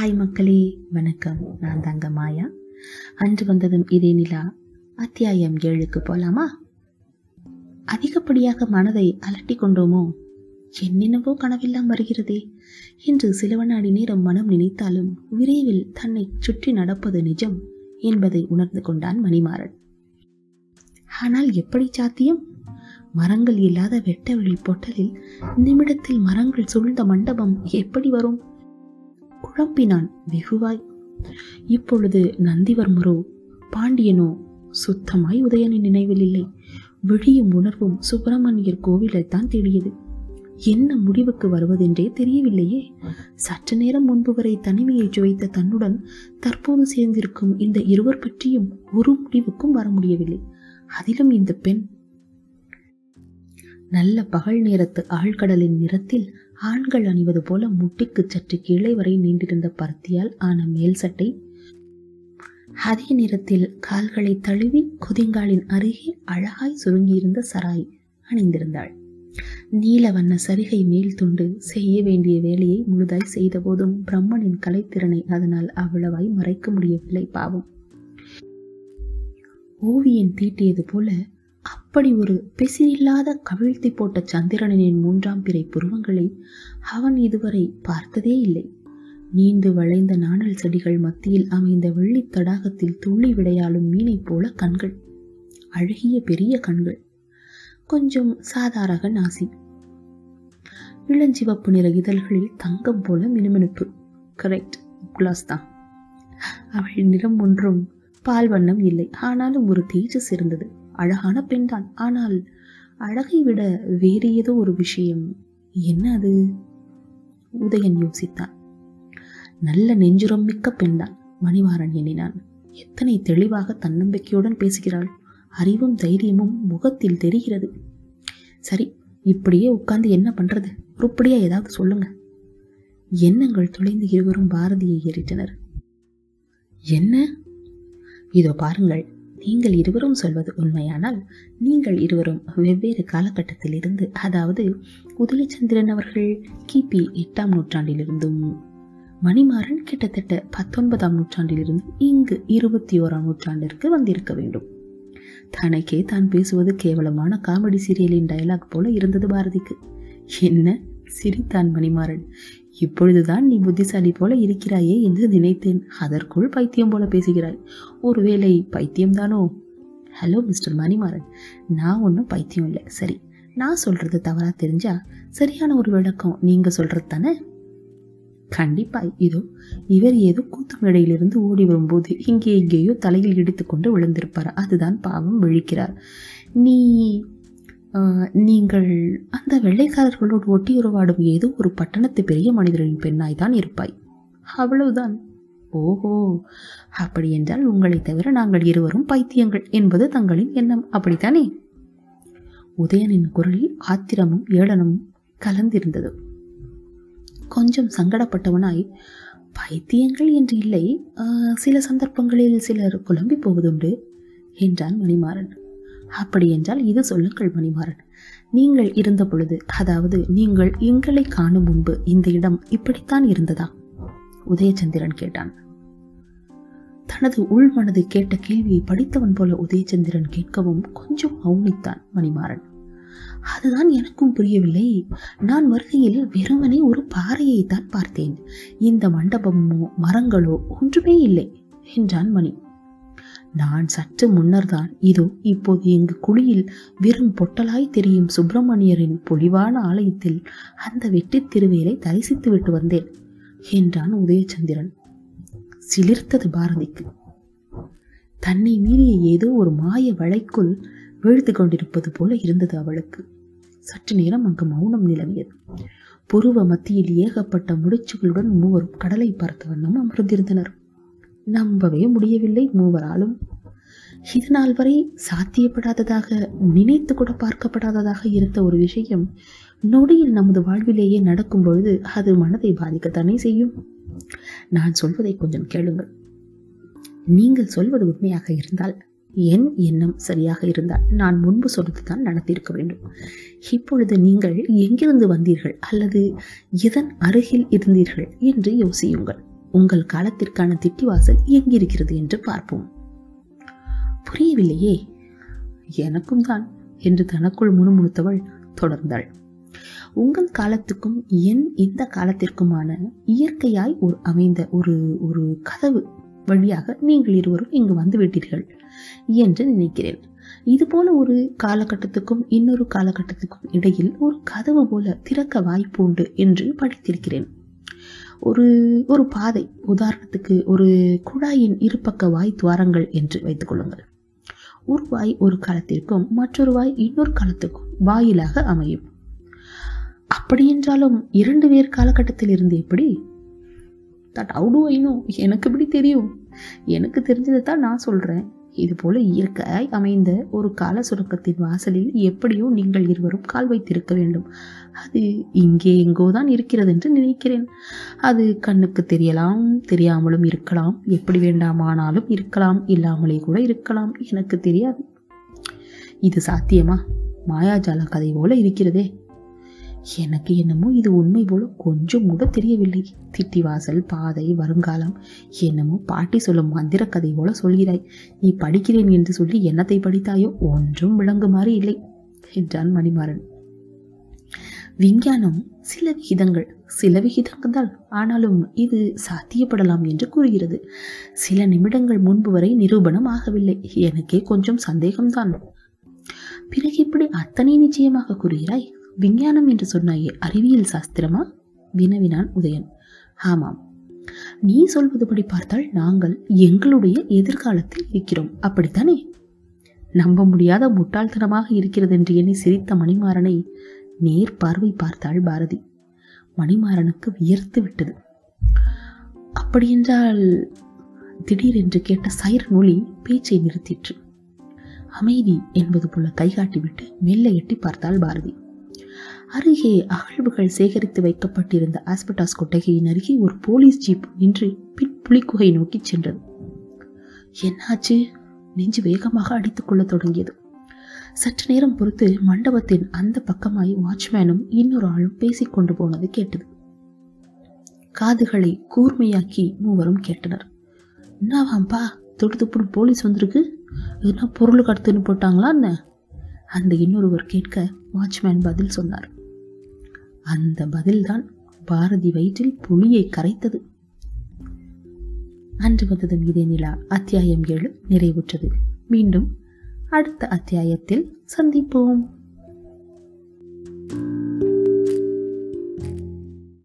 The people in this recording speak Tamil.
ஹாய் மக்களே வணக்கம். நான் தங்க மாயா. அன்று வந்ததும் இதே நிலா அத்தியாயம் ஏழுக்கு போலாமா? அதிகப்படியாக மனதை அலட்டி கொண்டோமோ? என்னென்னவோ கனவெல்லாம் வருகிறதே. என்று சில வினாடி நேரம் மனம் நினைத்தாலும் விரைவில் தன்னை சுற்றி நடப்பது நிஜம் என்பதை உணர்ந்து கொண்டான் மணிமாறன். ஆனால் எப்படி சாத்தியம்? மரங்கள் இல்லாத வெட்டவெளி பொட்டலில் நிமிடத்தில் மரங்கள் சூழ்ந்த மண்டபம் எப்படி வரும்? குழம்பினான் வெகுவாய். இப்பொழுது நந்திவர்மரோ பாண்டியனோ சுத்தமாய் உதயனின் நினைவில் இல்லை விழியும் உணர்வும் சுப்பிரமணியர் கோவிலை தான் தேடியது என்ன முடிவுக்கு வருவதென்றே தெரியவில்லையே. சற்று நேரம் முன்பு வரை தனிமையை சுவைத்த தன்னுடன் தற்போது சேர்ந்திருக்கும் இந்த இருவர் பற்றியும் ஒரு முடிவுக்கும் வர முடியவில்லை. அதிலும் இந்த பெண் நல்ல பகல் நேரத்து ஆழ்கடலின் நிறத்தில் ஆண்கள் அணிவது போல முட்டிக்கு சற்று கீழே வரை நீண்டிருந்த பருத்தியால் ஆன மேல் சட்டை. அதே நேரத்தில் கால்களை தழுவி குதிங்காலின் அருகே அழகாய் சுருங்கியிருந்த சராய் அணிந்திருந்தாள். நீல வண்ண சரிகை மேல் துண்டு செய்ய வேண்டிய வேலையை முழுதாய் செய்த போதும் பிரம்மனின் கலைத்திறனை அதனால் அவ்வளவாய் மறைக்க முடியவில்லை பாவம். ஓவியன் தீட்டியது போல அப்படி ஒரு பிசிறில்லாத கவிழ்த்தி போட்ட சந்திரனின் மூன்றாம் பிறை புருவங்களை அவன் இதுவரை பார்த்ததே இல்லை. நீண்டு வளைந்த நாணல் செடிகள் மத்தியில் அமைந்த வெள்ளி தடாகத்தில் துள்ளி விடையாளும் மீனைப் போல கண்கள் அழகிய பெரிய கண்கள் கொஞ்சம் சாதாரக நாசி. இளஞ்சிவப்பு நிற இதழ்களில் தங்கம் போல மினுமினுப்பு. கரெக்ட் குலாஸ் தான். அவள் நிறம் ஒன்றும் பால் வண்ணம் இல்லை ஆனாலும் ஒரு தேஜஸ் இருந்தது. அழகான பெண்தான். ஆனால் அழகை விட வேறு ஏதோ ஒரு விஷயம். என்ன அது? உதயன் யோசித்தான். நல்ல நெஞ்சுரம் மிக்க பெண்தான் மணிவாரன் எண்ணினான். எத்தனை தெளிவாக தன்னம்பிக்கையுடன் பேசுகிறாள். அறிவும் தைரியமும் முகத்தில் தெரிகிறது. சரி இப்படியே உட்கார்ந்து என்ன பண்றது? உருப்படியா ஏதாவது சொல்லுங்க. எண்ணங்கள் தொலைந்து இருவரும் பாரதியை ஏறிட்டனர். என்ன? இதோ பாருங்கள். நீங்கள் இருவரும் சொல்வது உண்மையானால் நீங்கள் இருவரும் வெவ்வேறு காலகட்டத்திலிருந்து அதாவது உதயச்சந்திரன் அவர்கள் கிபி எட்டாம் நூற்றாண்டிலிருந்தும் மணிமாறன் கிட்டத்தட்ட பத்தொன்பதாம் நூற்றாண்டிலிருந்து இங்கு இருபத்தி ஓராம் நூற்றாண்டிற்கு வந்திருக்க வேண்டும். தனக்கே தான் பேசுவது கேவலமான காமெடி சீரியலின் டயலாக் போல இருந்தது பாரதிக்கு. என்ன? சிரித்தான் மணிமாறன். இப்பொழுதுதான் நீ புத்திசாலி போல இருக்கிறாயே என்று நினைத்தேன். அதற்குள் பைத்தியம் போல பேசுகிறாய். ஒருவேளை பைத்தியம்தானோ ஹலோ மிஸ்டர் மணிமாறன். நான் ஒன்றும் பைத்தியம் இல்லை. சரி நான் சொல்றது தவறா தெரிஞ்சா சரியான ஒரு விளக்கம். நீங்க சொல்றது தானே? கண்டிப்பாய் இதோ இவர் ஏதோ கூத்து மேடையிலிருந்து ஓடி வரும்போது இங்கே எங்கேயோ தலையில் இடித்துக்கொண்டு விழுந்திருப்பார். அதுதான் பாவம் விழிக்கிறார். நீ நீங்கள் அந்த வெள்ளைக்காரர்களோடு ஒட்டி உறவாடும் ஏதோ ஒரு பட்டணத்து பெரிய மனிதரின் பெண்ணாய் தான் இருப்பாய். அவ்வளவுதான். ஓஹோ அப்படி என்றால் உங்களை தவிர நாங்கள் இருவரும் பைத்தியங்கள் என்பது தங்களின் எண்ணம் அப்படித்தானே? உதயனின் குரலில் ஆத்திரமும் ஏளனமும் கலந்திருந்தது. கொஞ்சம் சங்கடப்பட்டவனாய் பைத்தியங்கள் என்று இல்லை சில சந்தர்ப்பங்களில் சிலர் குழம்பி போவதுண்டு என்றான் மணிமாறன். அப்படி என்றால் இது சொல்லுங்கள் மணிமாறன். நீங்கள் இருந்த பொழுது அதாவது நீங்கள் எங்களை காணும் முன்பு இந்த இடம் இப்படித்தான் இருந்ததா? உதயச்சந்திரன் கேட்டான். தனது உள்மனது கேட்ட கேள்வியை படித்தவன் போல உதயச்சந்திரன் கேட்கவும் கொஞ்சம் மௌனித்தான் மணிமாறன். அதுதான் எனக்கும் புரியவில்லை. நான் வருகையில் வெறுமனே ஒரு பாறையை தான் பார்த்தேன். இந்த மண்டபமோ மரங்களோ ஒன்றுமே இல்லை என்றான் மணி. நான் சற்று முன்னர்தான் இதோ இப்போது எங்கு குழியில் வெறும் பொட்டலாய் தெரியும் சுப்பிரமணியரின் பொலிவான ஆலயத்தில் அந்த வெட்டித் திருவேலை தரிசித்து விட்டு வந்தேன் என்றான் உதயச்சந்திரன். சிலிர்த்தது பாரதிக்கு. தன்னை மீறிய ஏதோ ஒரு மாய வளைக்குள் வீழ்த்து கொண்டிருப்பது போல இருந்தது அவளுக்கு. சற்று நேரம் அங்கு மௌனம் நிலவியது. புருவ மத்தியில் ஏகப்பட்ட முடிச்சுகளுடன் மூவரும் கடலை பார்த்த வண்ணம் அமர்ந்திருந்தனர். நம்பவே முடியவில்லை மூவராலும். இது நாள் வரை சாத்தியப்படாததாக நினைத்து கூட பார்க்கப்படாததாக இருந்த ஒரு விஷயம் நொடியில் நமது வாழ்விலேயே நடக்கும் பொழுது அது மனதை பாதிக்கத்தானே செய்யும். நான் சொல்வதை கொஞ்சம் கேளுங்கள். நீங்கள் சொல்வது உண்மையாக இருந்தால் என் எண்ணம் சரியாக இருந்தால் நான் முன்பு சொன்னதுதான் நடத்தியிருக்க வேண்டும். இப்பொழுது நீங்கள் எங்கிருந்து வந்தீர்கள் அல்லது எதன் அருகில் இருந்தீர்கள் என்று யோசியுங்கள். உங்கள் காலத்திற்கான திட்டிவாசல் எங்கிருக்கிறது என்று பார்ப்போம். புரியவில்லையே. எனக்கும் தான் என்று தனக்குள் முணுமுணுத்தவள் தொடர்ந்தாள். உங்கள் காலத்துக்கும் என் இந்த காலத்திற்குமான இயற்கையாய் ஒரு அமைந்த ஒரு ஒரு கதவு வழியாக நீங்கள் இருவரும் இங்கு வந்து விட்டீர்கள் என்று நினைக்கிறேன். இது போல ஒரு காலகட்டத்துக்கும் இன்னொரு காலகட்டத்துக்கும் இடையில் ஒரு கதவு போல திறக்க வாய்ப்பு உண்டு என்று படித்திருக்கிறேன். ஒரு ஒரு பாதை. உதாரணத்துக்கு ஒரு குழாயின் இருபக்க வாய் துவாரங்கள் என்று வைத்துக் கொள்ளுங்கள். ஒரு வாய் ஒரு காலத்திற்கும் மற்றொரு வாய் இன்னொரு காலத்துக்கும் வாயிலாக அமையும். அப்படியென்றாலும் இரண்டு பேர் காலகட்டத்தில் இருந்து எப்படி? தட் அவுடு ஐனோ எனக்கு எப்படி தெரியும்? எனக்கு தெரிஞ்சதை தான் நான் சொல்கிறேன் இது போல இயற்கையாய் அமைந்த ஒரு கால சுரங்கத்தின் வாசலில் எப்படியோ நீங்கள் இருவரும் கால் வைத்திருக்க வேண்டும். அது இங்கே எங்கோதான் இருக்கிறது என்று நினைக்கிறேன். அது கண்ணுக்கு தெரியலாம் தெரியாமலும் இருக்கலாம். எப்படி வேண்டாமானாலும் இருக்கலாம் இல்லாமலே கூட இருக்கலாம். எனக்கு தெரியாது. இது சாத்தியமா? மாயாஜால கதை போல இருக்கிறதே. எனக்கு என்னமோ இது உண்மை போல கொஞ்சம் கூட தெரியவில்லை. திட்டிவாசல் பாதை வருங்காலம். என்னமோ பாட்டி சொல்லும் மந்திர கதை போல சொல்கிறாய். நீ படிக்கிறேன் என்று சொல்லி என்னத்தை படித்தாயோ? ஒன்றும் விளங்குமாறு இல்லை என்றான் மணிமாறன். விஞ்ஞானம் சில விகிதங்கள் சில விகிதங்கள் தான் ஆனாலும் இது சாத்தியப்படலாம் என்று கூறுகிறது. சில நிமிடங்கள் முன்பு வரை நிரூபணம் ஆகவில்லை. எனக்கே கொஞ்சம் சந்தேகம்தான். பிறகு இப்படி அத்தனை நிச்சயமாக கூறுகிறாய்? விஞ்ஞானம் என்று சொன்னாயே அறிவியல் சாஸ்திரமா? வினவினான் உதயன். ஆமாம். நீ சொல்வதுபடி பார்த்தால் நாங்கள் எங்களுடைய எதிர்காலத்தில் இருக்கிறோம். அப்படித்தானே? நம்ப முடியாத முட்டாள்தனமாக இருக்கிறது என்று எண்ணி சிரித்த மணிமாறனை நேர் பார்வை பார்த்தாள் பாரதி. மணிமாறனுக்கு வியர்த்து விட்டது. அப்படியென்றால் திடீரென்று கேட்ட சைர நொலி பேச்சை நிறுத்திற்று. அமைதி என்பது போல கைகாட்டிவிட்டு மெல்ல எட்டி பார்த்தாள் பாரதி. அருகே அகழ்வுகள் சேகரித்து வைக்கப்பட்டிருந்த ஆஸ்பெட்டாஸ் கொட்டகையின் அருகே ஒரு போலீஸ் ஜீப் நின்று பின் புலிக்குகை நோக்கி சென்றது. என்னாச்சு? நெஞ்சு வேகமாக அடித்துக்கொள்ளத் தொடங்கியது. சற்று நேரம் பொறுத்து மண்டபத்தின் அந்த பக்கமாய் வாட்ச்மேனும் இன்னொரு ஆளும் பேசிக் கொண்டு போனது கேட்டது. காதுகளை கூர்மையாக்கி மூவரும் கேட்டனர். என்னவாம்பா தொடுத்துப்புன்னு போலீஸ் வந்திருக்கு. என்ன பொருள் கடத்துன்னு போட்டாங்களா என்ன? அந்த இன்னொருவர் கேட்க வாட்ச்மேன் பதில் சொன்னார். அந்த பதில்தான் பாரதி வயிற்றில் புலியை கரைத்தது. அன்று வந்தது மீதே நிலா அத்தியாயம் ஏழு நிறைவுற்றது. மீண்டும் அடுத்த அத்தியாயத்தில் சந்திப்போம்.